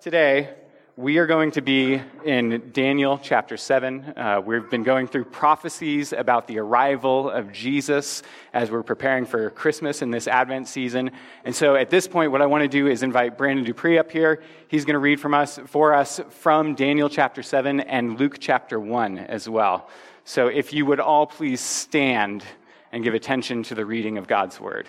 Today, we are going to be in Daniel chapter 7. Uh, we've been going through prophecies about the arrival of Jesus as we're preparing for Christmas in this Advent season. And so at this point, what I want to do is invite Brandon Dupree up here. He's going to read from us, for us from Daniel chapter 7 and Luke chapter 1 as well. So if you would all please stand and give attention to the reading of God's word.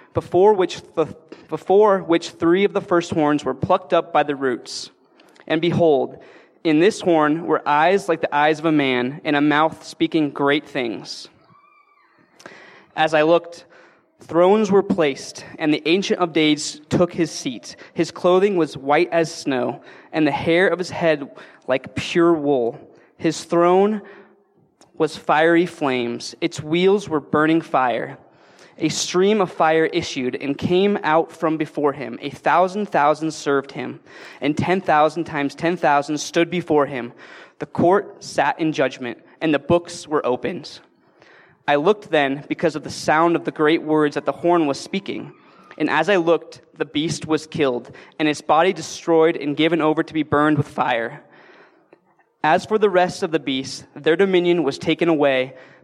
before which, the, before which three of the first horns were plucked up by the roots. And behold, in this horn were eyes like the eyes of a man, and a mouth speaking great things. As I looked, thrones were placed, and the Ancient of Days took his seat. His clothing was white as snow, and the hair of his head like pure wool. His throne was fiery flames, its wheels were burning fire a stream of fire issued and came out from before him. A thousand thousand served him, and ten thousand times ten thousand stood before him. The court sat in judgment, and the books were opened. I looked then because of the sound of the great words that the horn was speaking. And as I looked, the beast was killed, and its body destroyed and given over to be burned with fire. As for the rest of the beasts, their dominion was taken away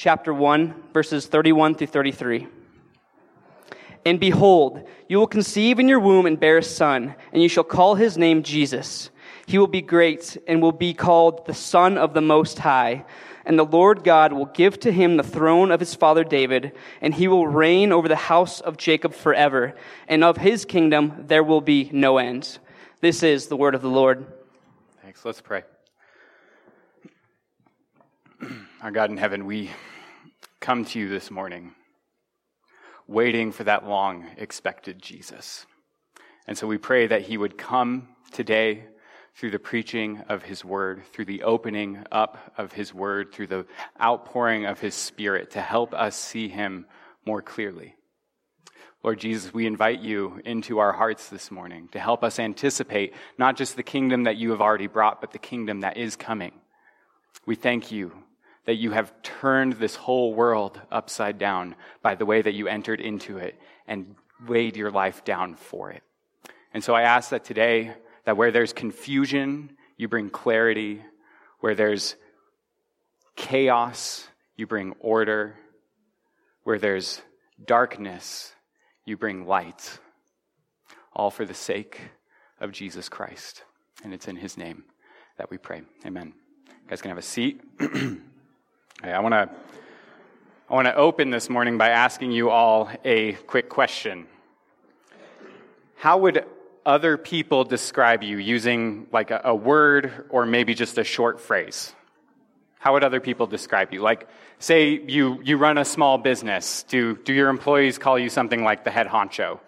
chapter 1, verses 31 through 33. And behold, you will conceive in your womb and bear a son, and you shall call his name Jesus. He will be great and will be called the Son of the Most High. And the Lord God will give to him the throne of his father David, and he will reign over the house of Jacob forever, and of his kingdom there will be no end. This is the word of the Lord. Thanks. Let's pray. Our God in heaven, we come to you this morning waiting for that long expected Jesus. And so we pray that he would come today through the preaching of his word, through the opening up of his word, through the outpouring of his spirit to help us see him more clearly. Lord Jesus, we invite you into our hearts this morning to help us anticipate not just the kingdom that you have already brought, but the kingdom that is coming. We thank you that you have turned this whole world upside down by the way that you entered into it and laid your life down for it. And so I ask that today, that where there's confusion, you bring clarity. Where there's chaos, you bring order. Where there's darkness, you bring light. All for the sake of Jesus Christ. And it's in his name that we pray. Amen. You guys can have a seat. I want to I want to open this morning by asking you all a quick question. How would other people describe you using like a, a, word or maybe just a short phrase? How would other people describe you? Like, say you, you run a small business. Do, do your employees call you something like the head honcho?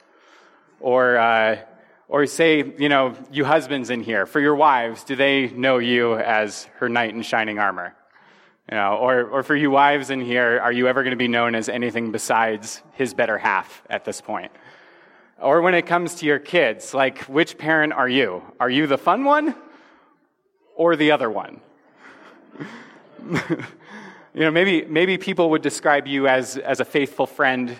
Or, uh, or say, you know, you husbands in here, for your wives, do they know you as her knight in shining armor? You know, or, or for you wives in here, are you ever going to be known as anything besides his better half at this point? Or when it comes to your kids, like which parent are you? Are you the fun one or the other one? you know, maybe, maybe people would describe you as, as a faithful friend,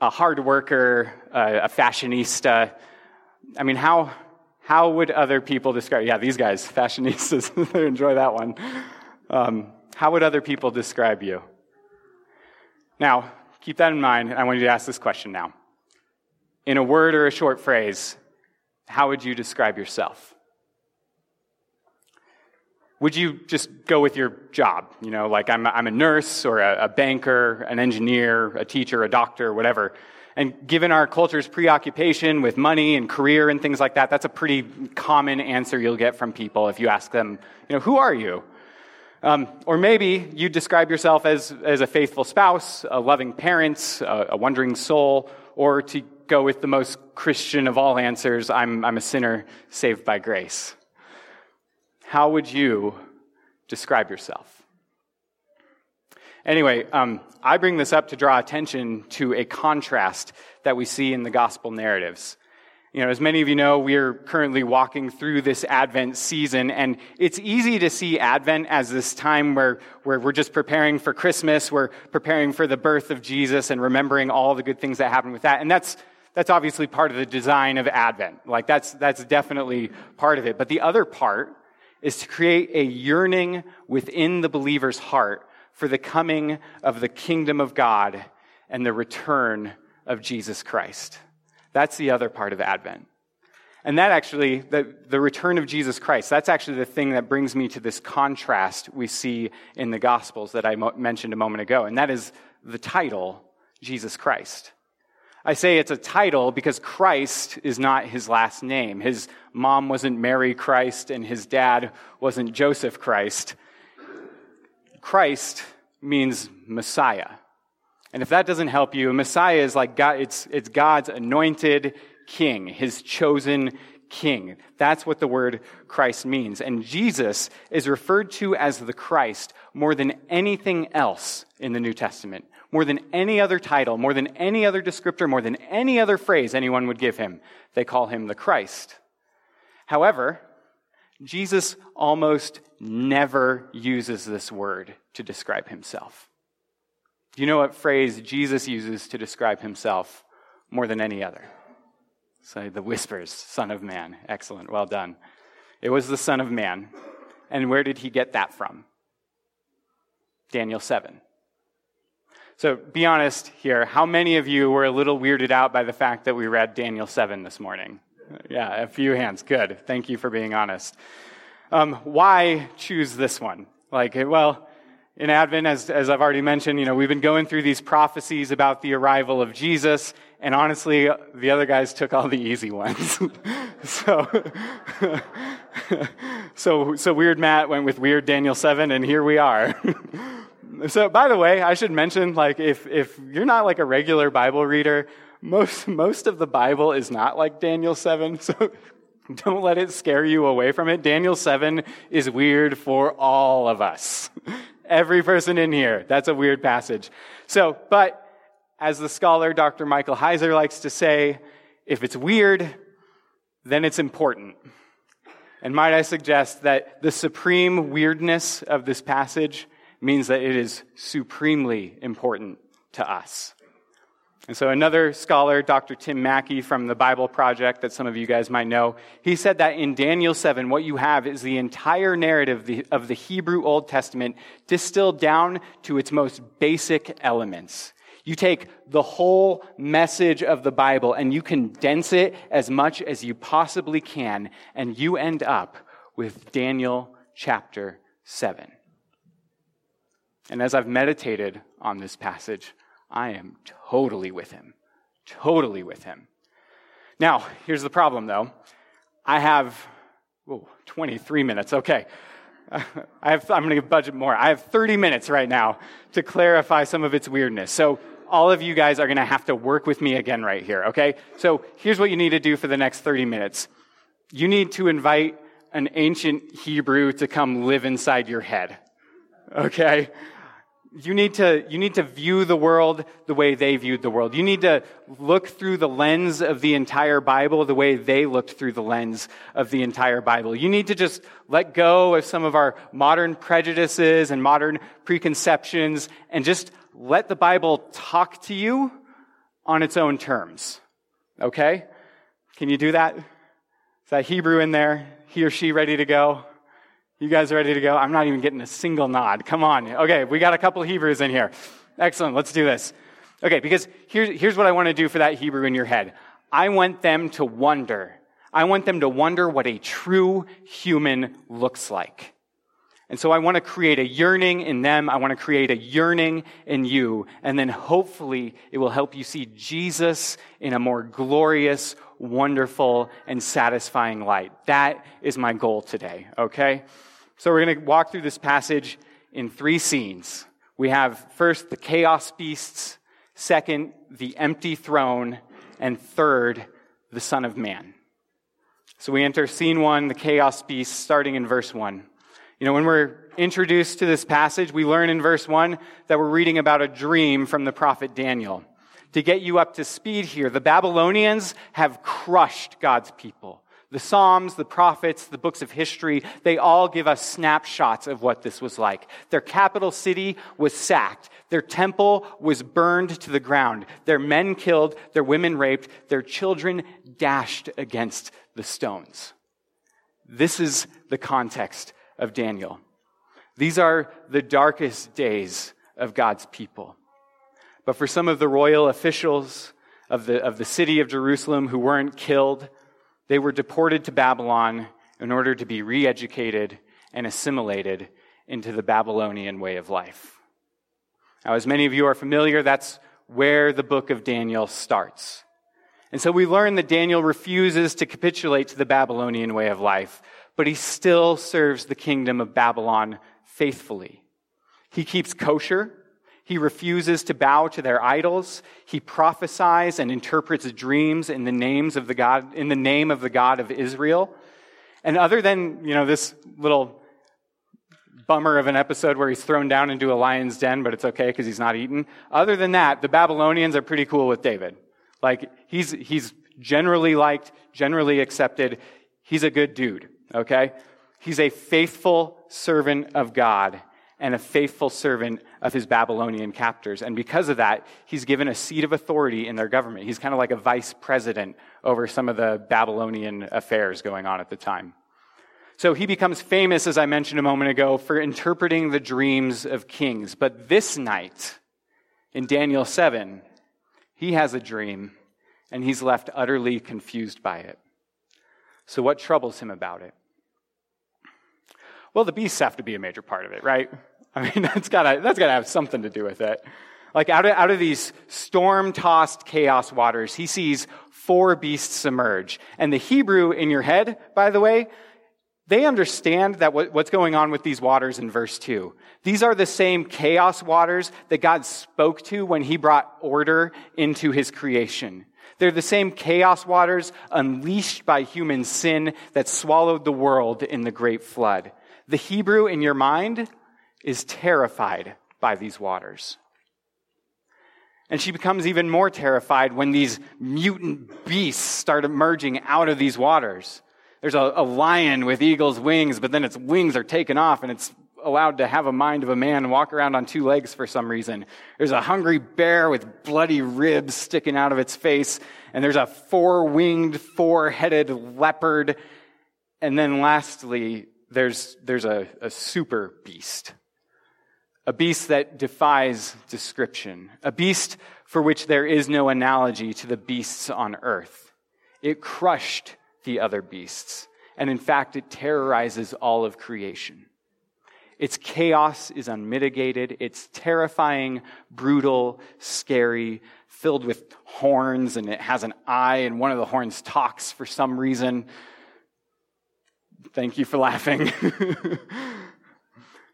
a hard worker, a, a fashionista. I mean, how, how would other people describe? Yeah, these guys, fashionistas, enjoy that one. Um, how would other people describe you? Now, keep that in mind. I want you to ask this question now. In a word or a short phrase, how would you describe yourself? Would you just go with your job? You know, like I'm, I'm a nurse or a, a banker, an engineer, a teacher, a doctor, whatever. And given our culture's preoccupation with money and career and things like that, that's a pretty common answer you'll get from people if you ask them, you know, who are you? Um, or maybe you describe yourself as, as a faithful spouse, a loving parent, a, a wondering soul, or to go with the most Christian of all answers, I'm, I'm a sinner saved by grace. How would you describe yourself? Anyway, um, I bring this up to draw attention to a contrast that we see in the gospel narratives. You know, as many of you know, we're currently walking through this Advent season, and it's easy to see Advent as this time where, where we're just preparing for Christmas, we're preparing for the birth of Jesus and remembering all the good things that happen with that. And that's, that's obviously part of the design of Advent. Like, that's, that's definitely part of it. But the other part is to create a yearning within the believer's heart for the coming of the kingdom of God and the return of Jesus Christ. That's the other part of Advent. And that actually, the, the return of Jesus Christ, that's actually the thing that brings me to this contrast we see in the Gospels that I mo- mentioned a moment ago, and that is the title, Jesus Christ. I say it's a title because Christ is not his last name. His mom wasn't Mary Christ, and his dad wasn't Joseph Christ. Christ means Messiah. And if that doesn't help you, Messiah is like God, it's, it's God's anointed king, his chosen king. That's what the word Christ means. And Jesus is referred to as the Christ more than anything else in the New Testament, more than any other title, more than any other descriptor, more than any other phrase anyone would give him. They call him the Christ. However, Jesus almost never uses this word to describe himself. Do you know what phrase Jesus uses to describe himself more than any other? Say the whispers, Son of Man. Excellent. Well done. It was the Son of Man. And where did he get that from? Daniel 7. So be honest here. How many of you were a little weirded out by the fact that we read Daniel 7 this morning? Yeah, a few hands. Good. Thank you for being honest. Um, why choose this one? Like, well, in Advent, as, as I've already mentioned, you know, we've been going through these prophecies about the arrival of Jesus, and honestly, the other guys took all the easy ones. so, so, so Weird Matt went with Weird Daniel 7, and here we are. so, by the way, I should mention, like, if, if you're not like a regular Bible reader, most, most of the Bible is not like Daniel 7, so don't let it scare you away from it. Daniel 7 is weird for all of us. Every person in here. That's a weird passage. So, but as the scholar Dr. Michael Heiser likes to say, if it's weird, then it's important. And might I suggest that the supreme weirdness of this passage means that it is supremely important to us. And so, another scholar, Dr. Tim Mackie from the Bible Project, that some of you guys might know, he said that in Daniel 7, what you have is the entire narrative of the Hebrew Old Testament distilled down to its most basic elements. You take the whole message of the Bible and you condense it as much as you possibly can, and you end up with Daniel chapter 7. And as I've meditated on this passage, I am totally with him. Totally with him. Now, here's the problem though. I have whoa, 23 minutes. Okay. I have, I'm going to budget more. I have 30 minutes right now to clarify some of its weirdness. So, all of you guys are going to have to work with me again right here, okay? So, here's what you need to do for the next 30 minutes you need to invite an ancient Hebrew to come live inside your head, okay? You need to, you need to view the world the way they viewed the world. You need to look through the lens of the entire Bible the way they looked through the lens of the entire Bible. You need to just let go of some of our modern prejudices and modern preconceptions and just let the Bible talk to you on its own terms. Okay? Can you do that? Is that Hebrew in there? He or she ready to go? You guys ready to go? I'm not even getting a single nod. Come on. Okay, we got a couple Hebrews in here. Excellent. Let's do this. Okay, because here's, here's what I want to do for that Hebrew in your head. I want them to wonder. I want them to wonder what a true human looks like. And so I want to create a yearning in them. I want to create a yearning in you. And then hopefully it will help you see Jesus in a more glorious, wonderful, and satisfying light. That is my goal today, okay? So we're going to walk through this passage in three scenes. We have first the chaos beasts, second, the empty throne, and third, the Son of Man. So we enter scene one, the chaos beasts, starting in verse one. You know, when we're introduced to this passage, we learn in verse one that we're reading about a dream from the prophet Daniel. To get you up to speed here, the Babylonians have crushed God's people. The Psalms, the prophets, the books of history, they all give us snapshots of what this was like. Their capital city was sacked. Their temple was burned to the ground. Their men killed, their women raped, their children dashed against the stones. This is the context of Daniel. These are the darkest days of God's people. But for some of the royal officials of the, of the city of Jerusalem who weren't killed, they were deported to Babylon in order to be re educated and assimilated into the Babylonian way of life. Now, as many of you are familiar, that's where the book of Daniel starts. And so we learn that Daniel refuses to capitulate to the Babylonian way of life, but he still serves the kingdom of Babylon faithfully. He keeps kosher. He refuses to bow to their idols. He prophesies and interprets dreams in the names of the God, in the name of the God of Israel. And other than, you know, this little bummer of an episode where he's thrown down into a lion's den, but it's okay because he's not eaten. Other than that, the Babylonians are pretty cool with David. Like, he's, he's generally liked, generally accepted. He's a good dude, okay? He's a faithful servant of God and a faithful servant of his Babylonian captors. And because of that, he's given a seat of authority in their government. He's kind of like a vice president over some of the Babylonian affairs going on at the time. So he becomes famous, as I mentioned a moment ago, for interpreting the dreams of kings. But this night, in Daniel 7, he has a dream and he's left utterly confused by it. So, what troubles him about it? Well, the beasts have to be a major part of it, right? I mean, that's gotta, that's gotta have something to do with it. Like out of, out of these storm tossed chaos waters, he sees four beasts emerge. And the Hebrew in your head, by the way, they understand that what, what's going on with these waters in verse 2. These are the same chaos waters that God spoke to when he brought order into his creation. They're the same chaos waters unleashed by human sin that swallowed the world in the great flood. The Hebrew in your mind is terrified by these waters. And she becomes even more terrified when these mutant beasts start emerging out of these waters. There's a, a, lion with eagle's wings, but then its wings are taken off and it's allowed to have a mind of a man and walk around on two legs for some reason. There's a hungry bear with bloody ribs sticking out of its face, and there's a four winged, four headed leopard. And then lastly, there's, there's a, a super beast. A beast that defies description. A beast for which there is no analogy to the beasts on earth. It crushed the other beasts. And in fact, it terrorizes all of creation. Its chaos is unmitigated. It's terrifying, brutal, scary, filled with horns, and it has an eye, and one of the horns talks for some reason. Thank you for laughing.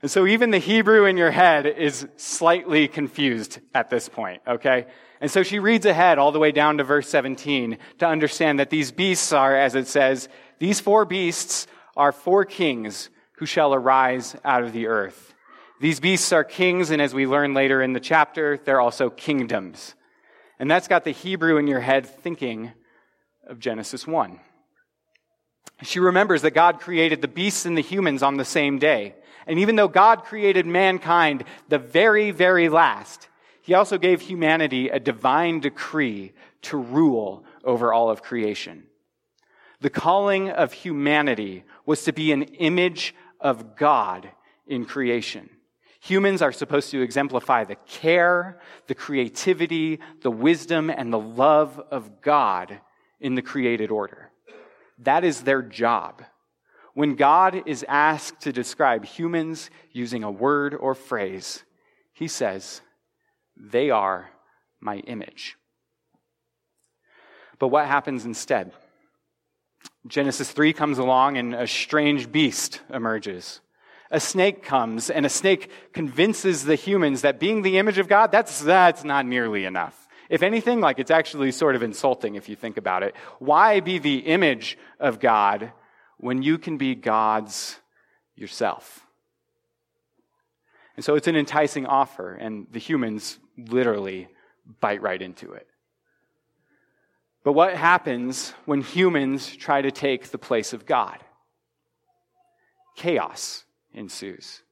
and so even the Hebrew in your head is slightly confused at this point, okay? And so she reads ahead all the way down to verse 17 to understand that these beasts are, as it says, these four beasts are four kings who shall arise out of the earth. These beasts are kings, and as we learn later in the chapter, they're also kingdoms. And that's got the Hebrew in your head thinking of Genesis 1. She remembers that God created the beasts and the humans on the same day. And even though God created mankind the very, very last, he also gave humanity a divine decree to rule over all of creation. The calling of humanity was to be an image of God in creation. Humans are supposed to exemplify the care, the creativity, the wisdom, and the love of God in the created order. That is their job. When God is asked to describe humans using a word or phrase, he says, They are my image. But what happens instead? Genesis 3 comes along and a strange beast emerges. A snake comes and a snake convinces the humans that being the image of God, that's, that's not nearly enough. If anything, like it's actually sort of insulting if you think about it. Why be the image of God when you can be God's yourself? And so it's an enticing offer, and the humans literally bite right into it. But what happens when humans try to take the place of God? Chaos ensues.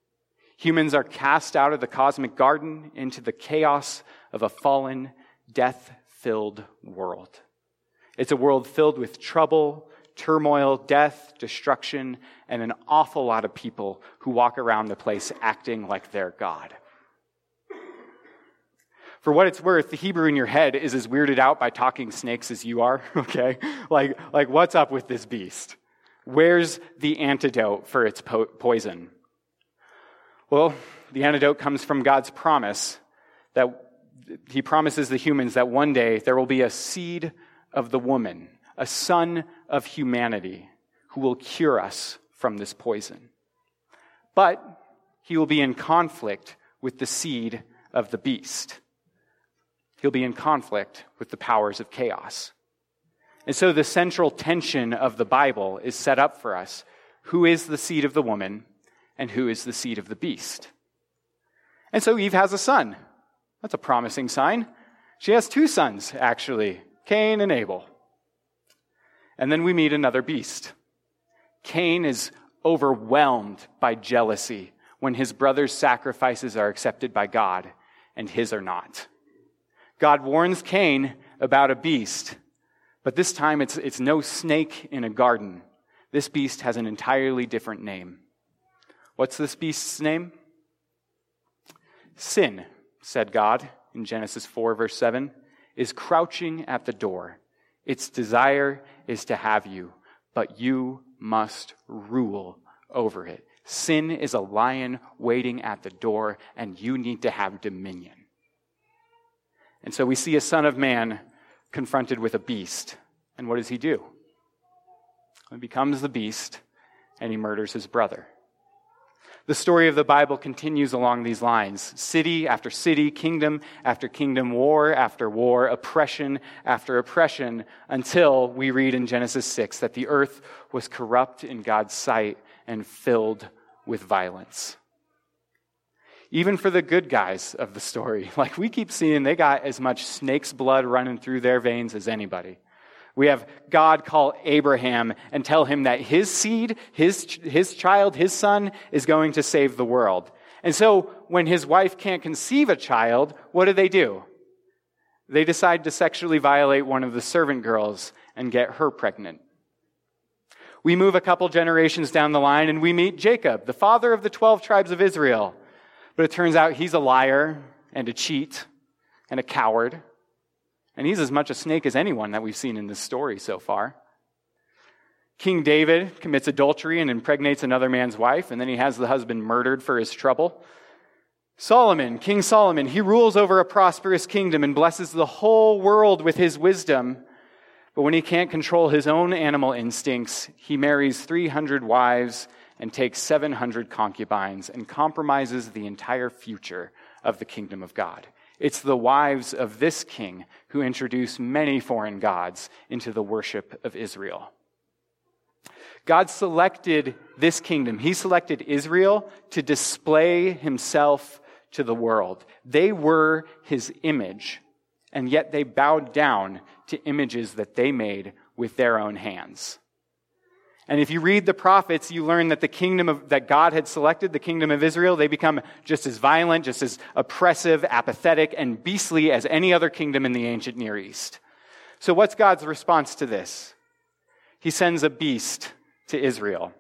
Humans are cast out of the cosmic garden into the chaos of a fallen, death filled world. It's a world filled with trouble, turmoil, death, destruction, and an awful lot of people who walk around the place acting like they're God. For what it's worth, the Hebrew in your head is as weirded out by talking snakes as you are, okay? Like, like what's up with this beast? Where's the antidote for its po- poison? Well, the antidote comes from God's promise that He promises the humans that one day there will be a seed of the woman, a son of humanity, who will cure us from this poison. But he will be in conflict with the seed of the beast he'll be in conflict with the powers of chaos. And so the central tension of the Bible is set up for us. Who is the seed of the woman and who is the seed of the beast? And so Eve has a son. That's a promising sign. She has two sons, actually Cain and Abel. And then we meet another beast. Cain is overwhelmed by jealousy when his brother's sacrifices are accepted by God and his are not. God warns Cain about a beast, but this time it's, it's no snake in a garden. This beast has an entirely different name. What's this beast's name? Sin, said God in Genesis 4, verse 7, is crouching at the door. Its desire is to have you, but you must rule over it. Sin is a lion waiting at the door, and you need to have dominion. And so we see a son of man confronted with a beast. And what does he do? He becomes the beast and he murders his brother. The story of the Bible continues along these lines city after city, kingdom after kingdom, war after war, oppression after oppression, until we read in Genesis 6 that the earth was corrupt in God's sight and filled with violence even for the good guys of the story. Like we keep seeing, they got as much snake's blood running through their veins as anybody. We have God call Abraham and tell him that his seed, his, his child, his son is going to save the world. And so when his wife can't conceive a child, what do they do? They decide to sexually violate one of the servant girls and get her pregnant. We move a couple generations down the line and we meet Jacob, the father of the 12 tribes of Israel. But it turns out he's a liar and a cheat and a coward. And he's as much a snake as anyone that we've seen in this story so far. King David commits adultery and impregnates another man's wife, and then he has the husband murdered for his trouble. Solomon, King Solomon, he rules over a prosperous kingdom and blesses the whole world with his wisdom. But when he can't control his own animal instincts, he marries 300 wives and takes 700 concubines and compromises the entire future of the kingdom of God. It's the wives of this king who introduce many foreign gods into the worship of Israel. God selected this kingdom. He selected Israel to display himself to the world. They were his image, and yet they bowed down to images that they made with their own hands. And if you read the prophets, you learn that the kingdom of, that God had selected, the kingdom of Israel, they become just as violent, just as oppressive, apathetic, and beastly as any other kingdom in the ancient Near East. So what's God's response to this? He sends a beast to Israel.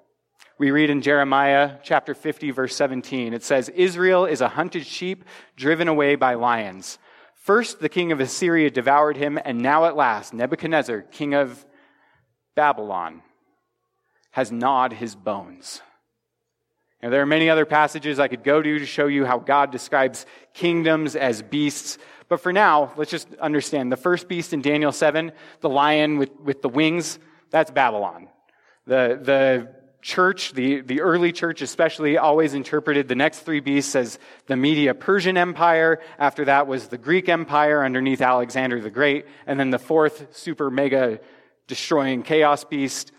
We read in Jeremiah chapter 50 verse 17, it says, Israel is a hunted sheep driven away by lions. First, the king of Assyria devoured him, and now at last, Nebuchadnezzar, king of Babylon, has gnawed his bones. Now, there are many other passages I could go to to show you how God describes kingdoms as beasts. But for now, let's just understand the first beast in Daniel 7, the lion with, with the wings, that's Babylon. The, the church, the, the early church especially, always interpreted the next three beasts as the Media Persian Empire. After that was the Greek Empire underneath Alexander the Great. And then the fourth super mega destroying chaos beast,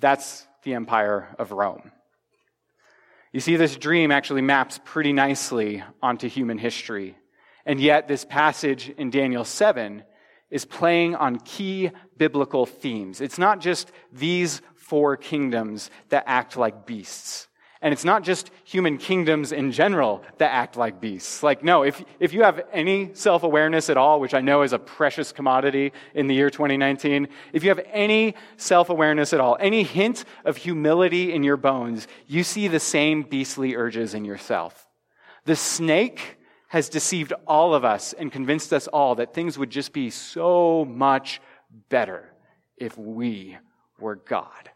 that's the Empire of Rome. You see, this dream actually maps pretty nicely onto human history. And yet, this passage in Daniel 7 is playing on key biblical themes. It's not just these four kingdoms that act like beasts. And it's not just human kingdoms in general that act like beasts. Like, no, if, if you have any self awareness at all, which I know is a precious commodity in the year 2019, if you have any self awareness at all, any hint of humility in your bones, you see the same beastly urges in yourself. The snake has deceived all of us and convinced us all that things would just be so much better if we were God.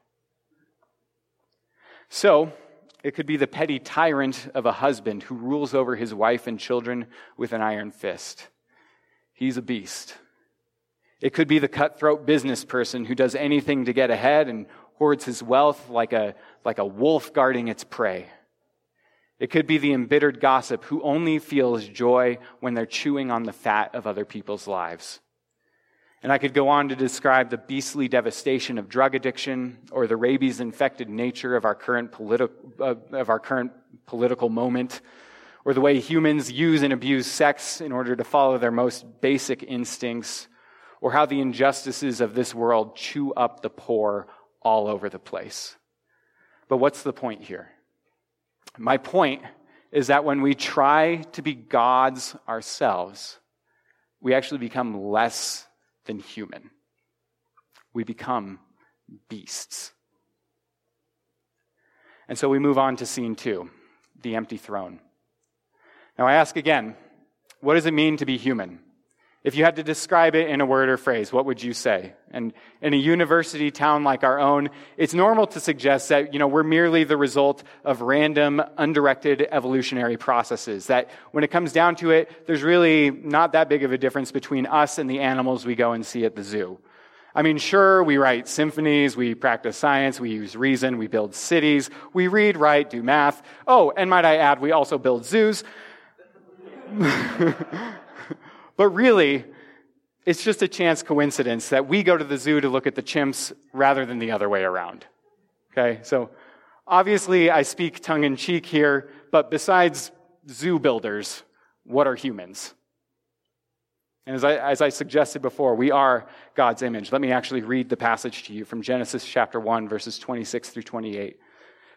So, it could be the petty tyrant of a husband who rules over his wife and children with an iron fist. He's a beast. It could be the cutthroat business person who does anything to get ahead and hoards his wealth like a, like a wolf guarding its prey. It could be the embittered gossip who only feels joy when they're chewing on the fat of other people's lives. And I could go on to describe the beastly devastation of drug addiction or the rabies infected nature of our current, politi- uh, of our current political moment, or the way humans use and abuse sex in order to follow their most basic instincts, or how the injustices of this world chew up the poor all over the place. But what's the point here? My point is that when we try to be gods ourselves, we actually become less than human. We become beasts. And so we move on to scene two the empty throne. Now I ask again, what does it mean to be human? If you had to describe it in a word or phrase, what would you say? And in a university town like our own, it's normal to suggest that, you know, we're merely the result of random, undirected evolutionary processes. That when it comes down to it, there's really not that big of a difference between us and the animals we go and see at the zoo. I mean, sure, we write symphonies, we practice science, we use reason, we build cities, we read, write, do math. Oh, and might I add, we also build zoos. But really, it's just a chance coincidence that we go to the zoo to look at the chimps rather than the other way around. Okay, so obviously I speak tongue in cheek here, but besides zoo builders, what are humans? And as I, as I suggested before, we are God's image. Let me actually read the passage to you from Genesis chapter 1, verses 26 through 28.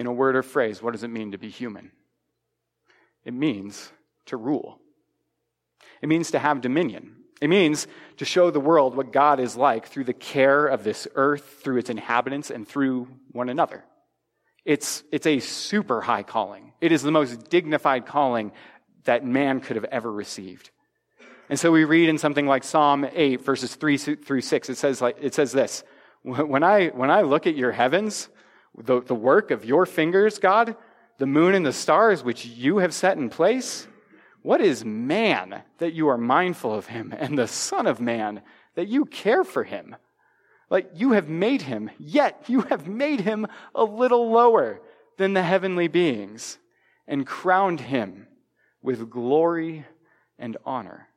In a word or phrase, what does it mean to be human? It means to rule. It means to have dominion. It means to show the world what God is like through the care of this earth, through its inhabitants, and through one another. It's, it's a super high calling. It is the most dignified calling that man could have ever received. And so we read in something like Psalm 8, verses 3 through 6, it says, like, it says this when I, when I look at your heavens, the, the work of your fingers, God, the moon and the stars which you have set in place? What is man that you are mindful of him, and the Son of Man that you care for him? Like you have made him, yet you have made him a little lower than the heavenly beings, and crowned him with glory and honor,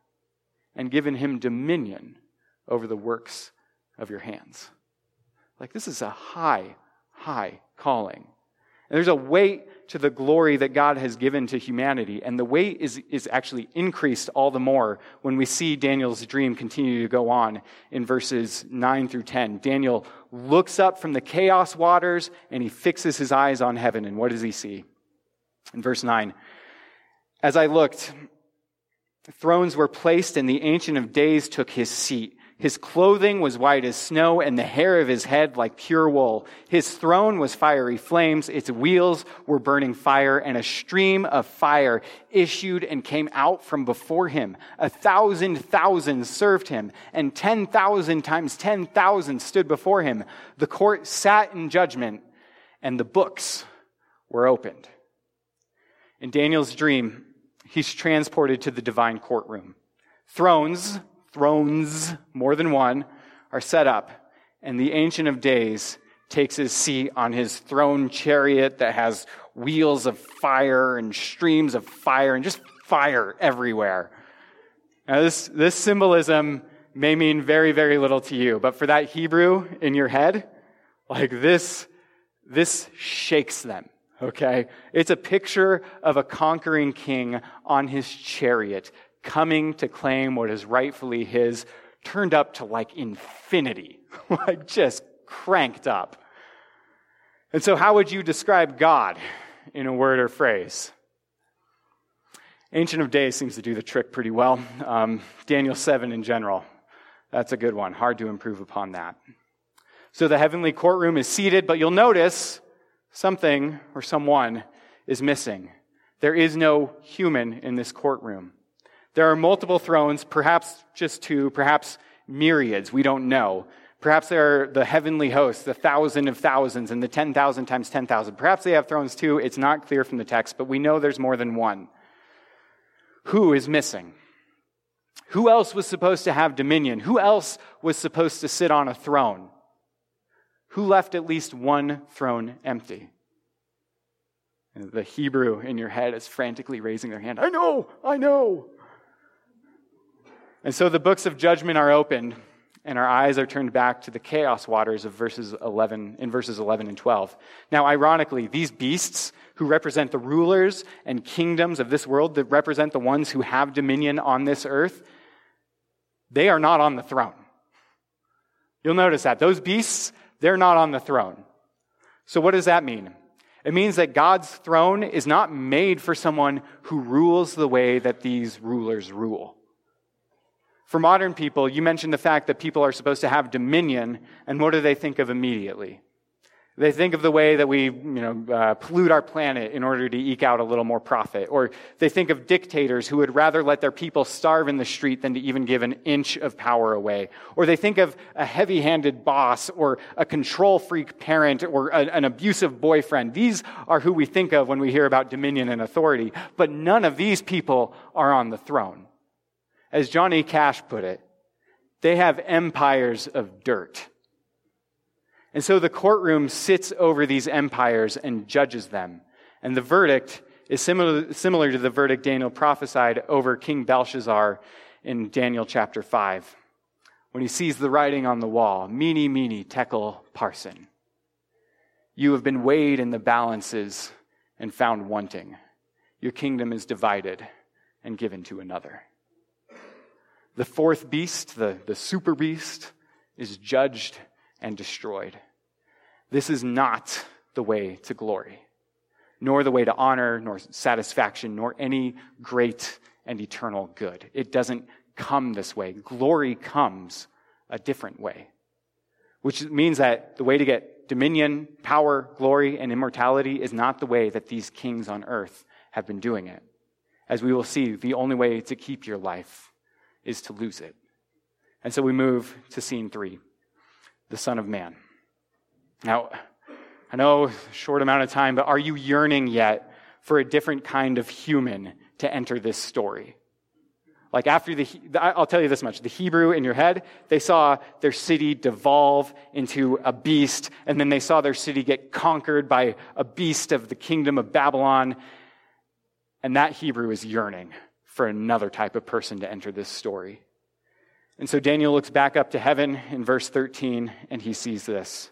and given him dominion over the works of your hands. Like this is a high high calling. And there's a weight to the glory that God has given to humanity. And the weight is, is actually increased all the more when we see Daniel's dream continue to go on in verses 9 through 10. Daniel looks up from the chaos waters and he fixes his eyes on heaven. And what does he see? In verse 9, as I looked, thrones were placed and the Ancient of Days took his seat. His clothing was white as snow, and the hair of his head like pure wool. His throne was fiery flames, its wheels were burning fire, and a stream of fire issued and came out from before him. A thousand thousand served him, and ten thousand times ten thousand stood before him. The court sat in judgment, and the books were opened. In Daniel's dream, he's transported to the divine courtroom. Thrones, thrones, more than one, are set up, and the Ancient of Days takes his seat on his throne chariot that has wheels of fire and streams of fire and just fire everywhere. Now, this, this symbolism may mean very, very little to you, but for that Hebrew in your head, like this, this shakes them. Okay? It's a picture of a conquering king on his chariot coming to claim what is rightfully his turned up to like infinity, like just cranked up. And so, how would you describe God in a word or phrase? Ancient of Days seems to do the trick pretty well. Um, Daniel 7 in general. That's a good one. Hard to improve upon that. So the heavenly courtroom is seated, but you'll notice something or someone is missing. There is no human in this courtroom. There are multiple thrones, perhaps just two, perhaps myriads, we don't know. Perhaps there are the heavenly hosts, the thousand of thousands, and the 10,000 times 10,000. Perhaps they have thrones too. It's not clear from the text, but we know there's more than one. Who is missing? Who else was supposed to have dominion? Who else was supposed to sit on a throne? Who left at least one throne empty? The Hebrew in your head is frantically raising their hand. I know, I know. And so the books of judgment are opened, and our eyes are turned back to the chaos waters of verses 11 in verses 11 and 12. Now, ironically, these beasts who represent the rulers and kingdoms of this world, that represent the ones who have dominion on this earth, they are not on the throne. You'll notice that. Those beasts, they're not on the throne. So, what does that mean? It means that God's throne is not made for someone who rules the way that these rulers rule. For modern people, you mentioned the fact that people are supposed to have dominion, and what do they think of immediately? They think of the way that we, you know, uh, pollute our planet in order to eke out a little more profit. Or they think of dictators who would rather let their people starve in the street than to even give an inch of power away. Or they think of a heavy-handed boss or a control freak parent or a, an abusive boyfriend. These are who we think of when we hear about dominion and authority. But none of these people are on the throne. As Johnny Cash put it, they have empires of dirt. And so the courtroom sits over these empires and judges them. And the verdict is similar, similar to the verdict Daniel prophesied over King Belshazzar in Daniel chapter 5 when he sees the writing on the wall Mene, mene, tekel, parsin. You have been weighed in the balances and found wanting. Your kingdom is divided and given to another. The fourth beast, the, the super beast, is judged and destroyed. This is not the way to glory, nor the way to honor, nor satisfaction, nor any great and eternal good. It doesn't come this way. Glory comes a different way, which means that the way to get dominion, power, glory, and immortality is not the way that these kings on earth have been doing it. As we will see, the only way to keep your life is to lose it. And so we move to scene three the Son of Man. Now, I know short amount of time, but are you yearning yet for a different kind of human to enter this story? Like after the, I'll tell you this much. The Hebrew in your head, they saw their city devolve into a beast, and then they saw their city get conquered by a beast of the kingdom of Babylon. And that Hebrew is yearning for another type of person to enter this story. And so Daniel looks back up to heaven in verse 13, and he sees this.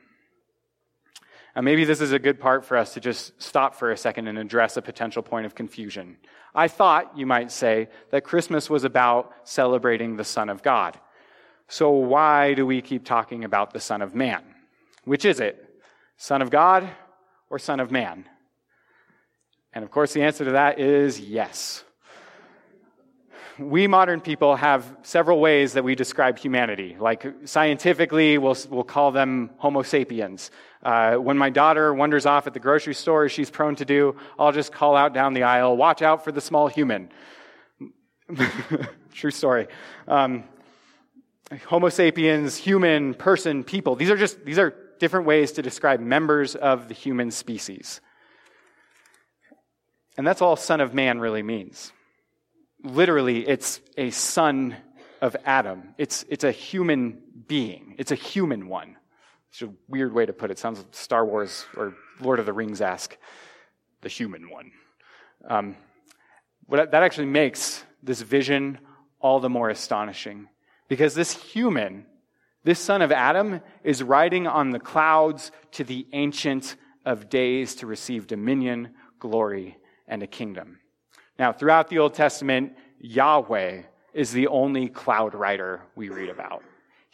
Now, maybe this is a good part for us to just stop for a second and address a potential point of confusion. I thought, you might say, that Christmas was about celebrating the Son of God. So why do we keep talking about the Son of Man? Which is it? Son of God or Son of Man? And of course, the answer to that is yes we modern people have several ways that we describe humanity. Like scientifically, we'll, we'll call them Homo sapiens. Uh, when my daughter wanders off at the grocery store, as she's prone to do, I'll just call out down the aisle, watch out for the small human. True story. Um, Homo sapiens, human, person, people. These are just, these are different ways to describe members of the human species. And that's all Son of Man really means literally, it's a son of Adam. It's, it's a human being. It's a human one. It's a weird way to put it. sounds Star Wars or Lord of the Rings ask the human one. Um, what, that actually makes this vision all the more astonishing because this human, this son of Adam, is riding on the clouds to the ancient of days to receive dominion, glory, and a kingdom. Now, throughout the Old Testament, Yahweh is the only cloud rider we read about.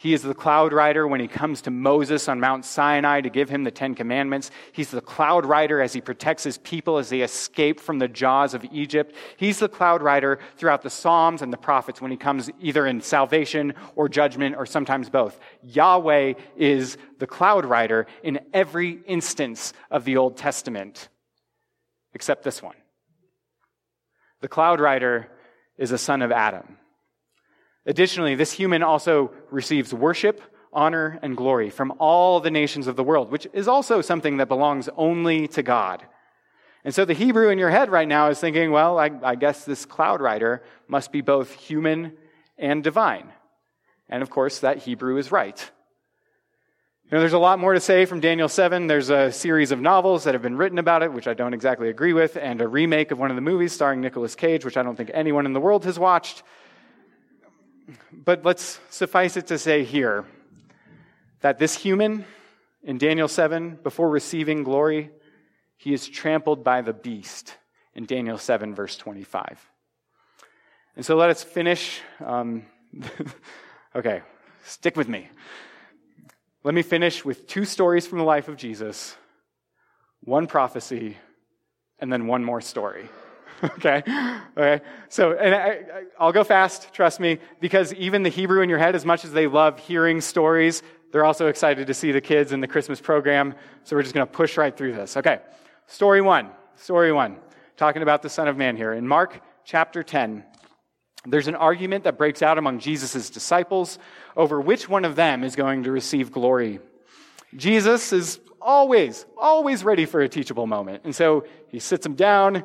He is the cloud rider when he comes to Moses on Mount Sinai to give him the Ten Commandments. He's the cloud rider as he protects his people as they escape from the jaws of Egypt. He's the cloud rider throughout the Psalms and the prophets when he comes either in salvation or judgment or sometimes both. Yahweh is the cloud rider in every instance of the Old Testament, except this one. The cloud rider is a son of Adam. Additionally, this human also receives worship, honor, and glory from all the nations of the world, which is also something that belongs only to God. And so the Hebrew in your head right now is thinking, well, I, I guess this cloud rider must be both human and divine. And of course, that Hebrew is right. You know, there's a lot more to say from Daniel 7. There's a series of novels that have been written about it, which I don't exactly agree with, and a remake of one of the movies starring Nicolas Cage, which I don't think anyone in the world has watched. But let's suffice it to say here that this human in Daniel 7, before receiving glory, he is trampled by the beast in Daniel 7, verse 25. And so let us finish. Um, okay, stick with me. Let me finish with two stories from the life of Jesus, one prophecy, and then one more story. okay? Okay. So, and I, will go fast, trust me, because even the Hebrew in your head, as much as they love hearing stories, They're also excited to see the kids in the Christmas program. So we're just going to push right through this. Okay. Story one. Story one. Talking about the Son of Man here. In Mark chapter 10, there's an argument that breaks out among Jesus' disciples over which one of them is going to receive glory. Jesus is always, always ready for a teachable moment. And so he sits them down,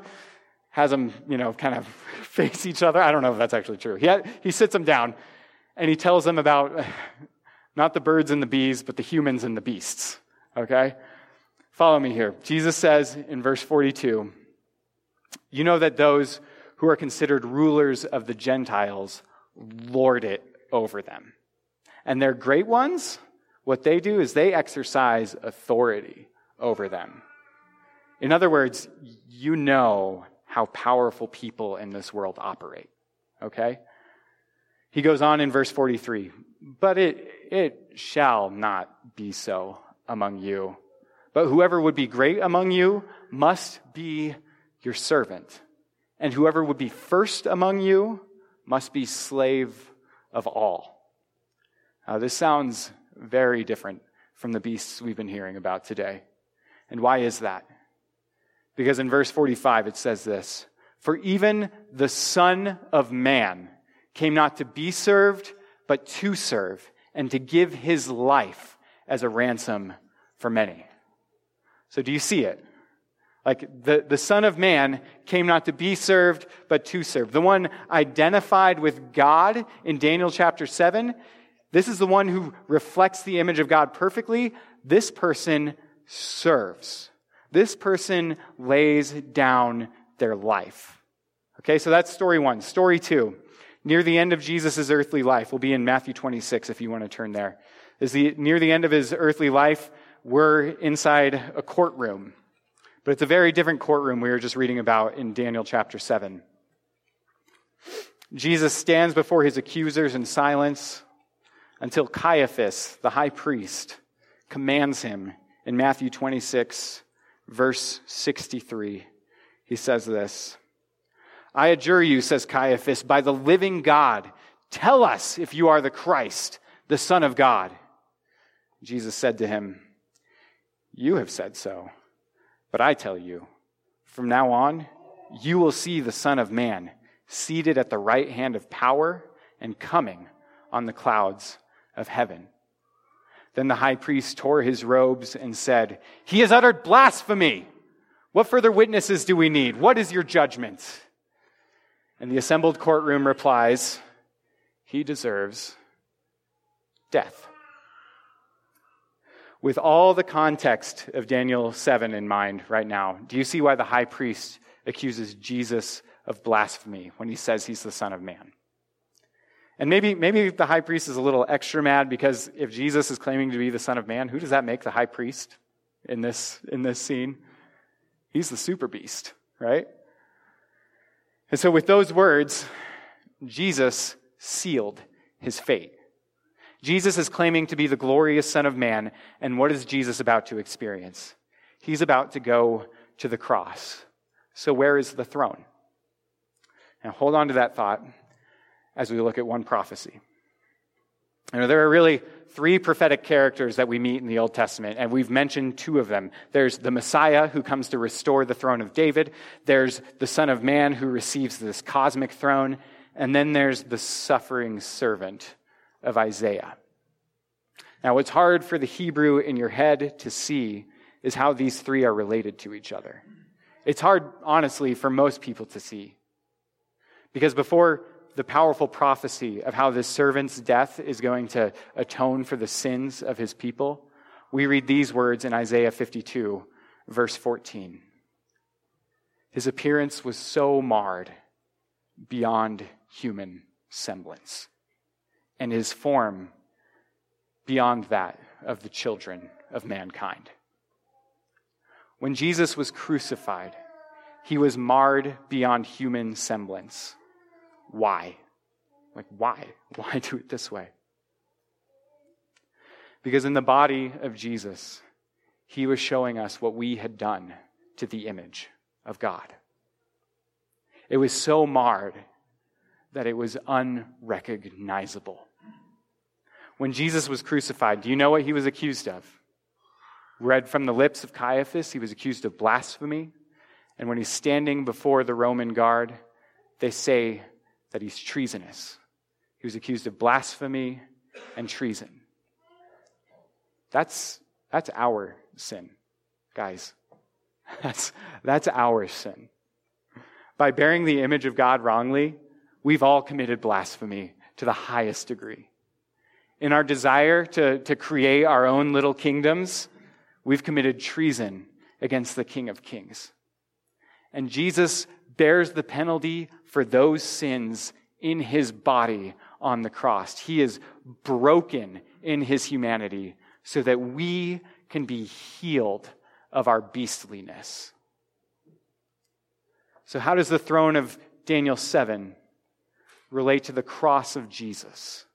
has them, you know, kind of face each other. I don't know if that's actually true. He, ha- he sits them down and he tells them about not the birds and the bees, but the humans and the beasts. Okay? Follow me here. Jesus says in verse 42 You know that those who are considered rulers of the Gentiles lord it over them. And their great ones, what they do is they exercise authority over them. In other words, you know how powerful people in this world operate. Okay? He goes on in verse 43 But it, it shall not be so among you. But whoever would be great among you must be your servant. And whoever would be first among you must be slave of all. Now, this sounds very different from the beasts we've been hearing about today. And why is that? Because in verse 45 it says this For even the Son of Man came not to be served, but to serve, and to give his life as a ransom for many. So do you see it? Like the, the Son of Man came not to be served, but to serve. The one identified with God in Daniel chapter 7 this is the one who reflects the image of God perfectly. This person serves. This person lays down their life. Okay, so that's story one. Story two. Near the end of Jesus' earthly life, will be in Matthew 26 if you want to turn there. Is the, near the end of his earthly life, we're inside a courtroom. But it's a very different courtroom we were just reading about in Daniel chapter 7. Jesus stands before his accusers in silence until Caiaphas, the high priest, commands him in Matthew 26, verse 63. He says this I adjure you, says Caiaphas, by the living God, tell us if you are the Christ, the Son of God. Jesus said to him, You have said so, but I tell you, from now on, you will see the Son of Man seated at the right hand of power and coming on the clouds of heaven. Then the high priest tore his robes and said, He has uttered blasphemy. What further witnesses do we need? What is your judgment? And the assembled courtroom replies, He deserves death. With all the context of Daniel 7 in mind right now, do you see why the high priest accuses Jesus of blasphemy when he says he's the Son of Man? And maybe, maybe the high priest is a little extra mad because if Jesus is claiming to be the Son of Man, who does that make the high priest in this, in this scene? He's the super beast, right? And so, with those words, Jesus sealed his fate. Jesus is claiming to be the glorious Son of Man, and what is Jesus about to experience? He's about to go to the cross. So, where is the throne? Now, hold on to that thought as we look at one prophecy. You know, there are really three prophetic characters that we meet in the Old Testament, and we've mentioned two of them. There's the Messiah who comes to restore the throne of David, there's the Son of Man who receives this cosmic throne, and then there's the suffering servant of Isaiah. Now, what's hard for the Hebrew in your head to see is how these three are related to each other. It's hard, honestly, for most people to see. Because before the powerful prophecy of how this servant's death is going to atone for the sins of his people, we read these words in Isaiah 52, verse 14. His appearance was so marred beyond human semblance, and his form beyond that of the children of mankind. When Jesus was crucified, he was marred beyond human semblance why? Like, why? Why do it this way? Because in the body of Jesus, he was showing us what we had done to the image of God. It was so marred that it was unrecognizable. When Jesus was crucified, do you know what he was accused of? Read from the lips of Caiaphas, he was accused of blasphemy. And when he's standing before the Roman guard, they say that he's treasonous. He was accused of blasphemy and treason. That's, that's our sin, guys. That's, that's our sin. By bearing the image of God wrongly, we've all committed blasphemy to the highest degree. In our desire to, to create our own little kingdoms, we've committed treason against the King of Kings. And Jesus bears the penalty for those sins in his body on the cross. He is broken in his humanity so that we can be healed of our beastliness. So, how does the throne of Daniel 7 relate to the cross of Jesus?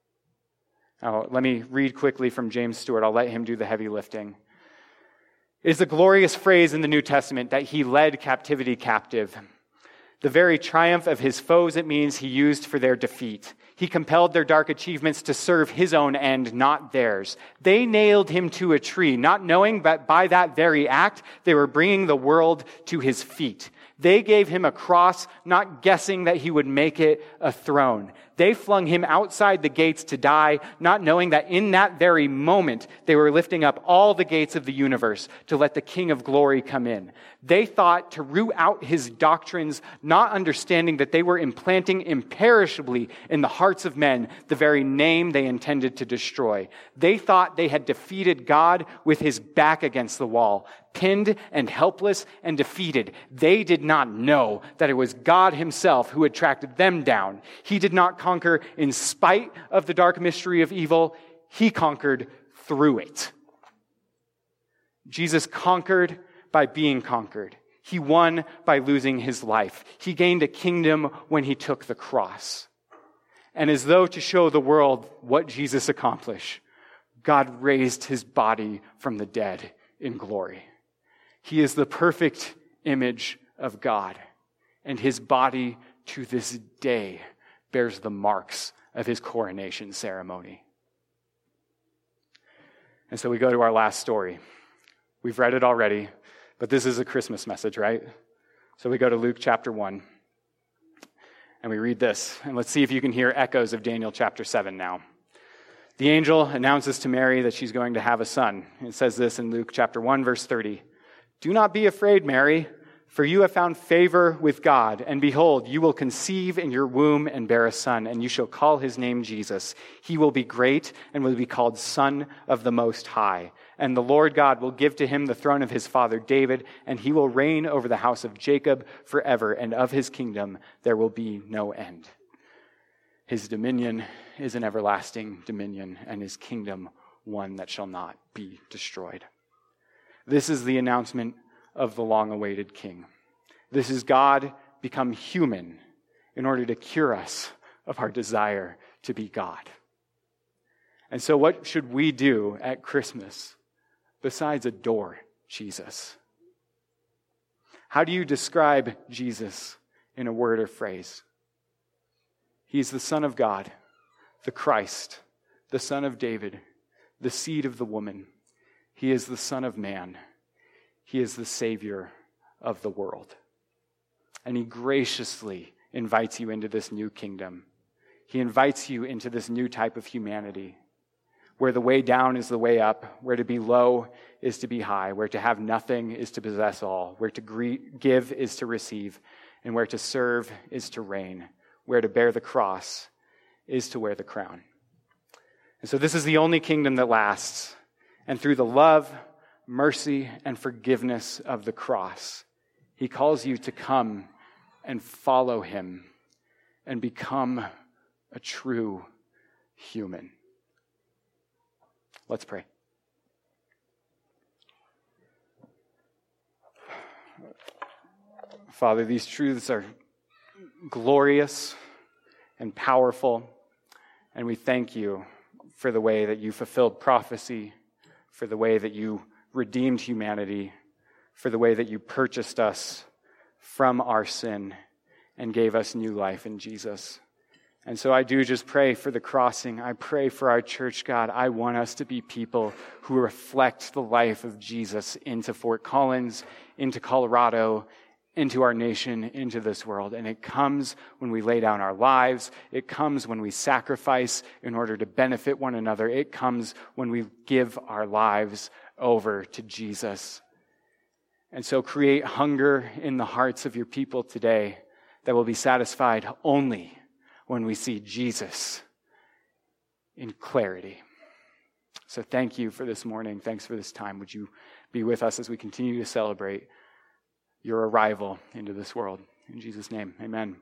Now, let me read quickly from James Stewart. I'll let him do the heavy lifting. It is a glorious phrase in the New Testament that he led captivity captive. The very triumph of his foes, it means, he used for their defeat. He compelled their dark achievements to serve his own end, not theirs. They nailed him to a tree, not knowing that by that very act, they were bringing the world to his feet. They gave him a cross, not guessing that he would make it a throne. They flung him outside the gates to die, not knowing that in that very moment they were lifting up all the gates of the universe to let the King of glory come in. They thought to root out his doctrines, not understanding that they were implanting imperishably in the hearts of men the very name they intended to destroy. They thought they had defeated God with his back against the wall pinned and helpless and defeated. They did not know that it was God Himself who had tracked them down. He did not conquer in spite of the dark mystery of evil, He conquered through it. Jesus conquered by being conquered. He won by losing his life. He gained a kingdom when he took the cross. And as though to show the world what Jesus accomplished, God raised his body from the dead in glory. He is the perfect image of God, and his body to this day bears the marks of his coronation ceremony. And so we go to our last story. We've read it already, but this is a Christmas message, right? So we go to Luke chapter 1, and we read this. And let's see if you can hear echoes of Daniel chapter 7 now. The angel announces to Mary that she's going to have a son. It says this in Luke chapter 1, verse 30. Do not be afraid, Mary, for you have found favor with God. And behold, you will conceive in your womb and bear a son, and you shall call his name Jesus. He will be great and will be called Son of the Most High. And the Lord God will give to him the throne of his father David, and he will reign over the house of Jacob forever, and of his kingdom there will be no end. His dominion is an everlasting dominion, and his kingdom one that shall not be destroyed. This is the announcement of the long awaited King. This is God become human in order to cure us of our desire to be God. And so, what should we do at Christmas besides adore Jesus? How do you describe Jesus in a word or phrase? He's the Son of God, the Christ, the Son of David, the seed of the woman he is the Son of Man. He is the Savior of the world. And He graciously invites you into this new kingdom. He invites you into this new type of humanity where the way down is the way up, where to be low is to be high, where to have nothing is to possess all, where to give is to receive, and where to serve is to reign, where to bear the cross is to wear the crown. And so, this is the only kingdom that lasts. And through the love, mercy, and forgiveness of the cross, he calls you to come and follow him and become a true human. Let's pray. Father, these truths are glorious and powerful, and we thank you for the way that you fulfilled prophecy for the way that you redeemed humanity, for the way that you purchased us from our sin and gave us new life in Jesus. And so I do just pray for the crossing. I pray for our church, God. I want us to be people who reflect the life of Jesus into Fort Collins, into Colorado, into our nation, into this world. And it comes when we lay down our lives. It comes when we sacrifice in order to benefit one another. It comes when we give our lives over to Jesus. And so create hunger in the hearts of your people today that will be satisfied only when we see Jesus in clarity. So thank you for this morning. Thanks for this time. Would you be with us as we continue to celebrate your arrival into this world? In Jesus' name, amen.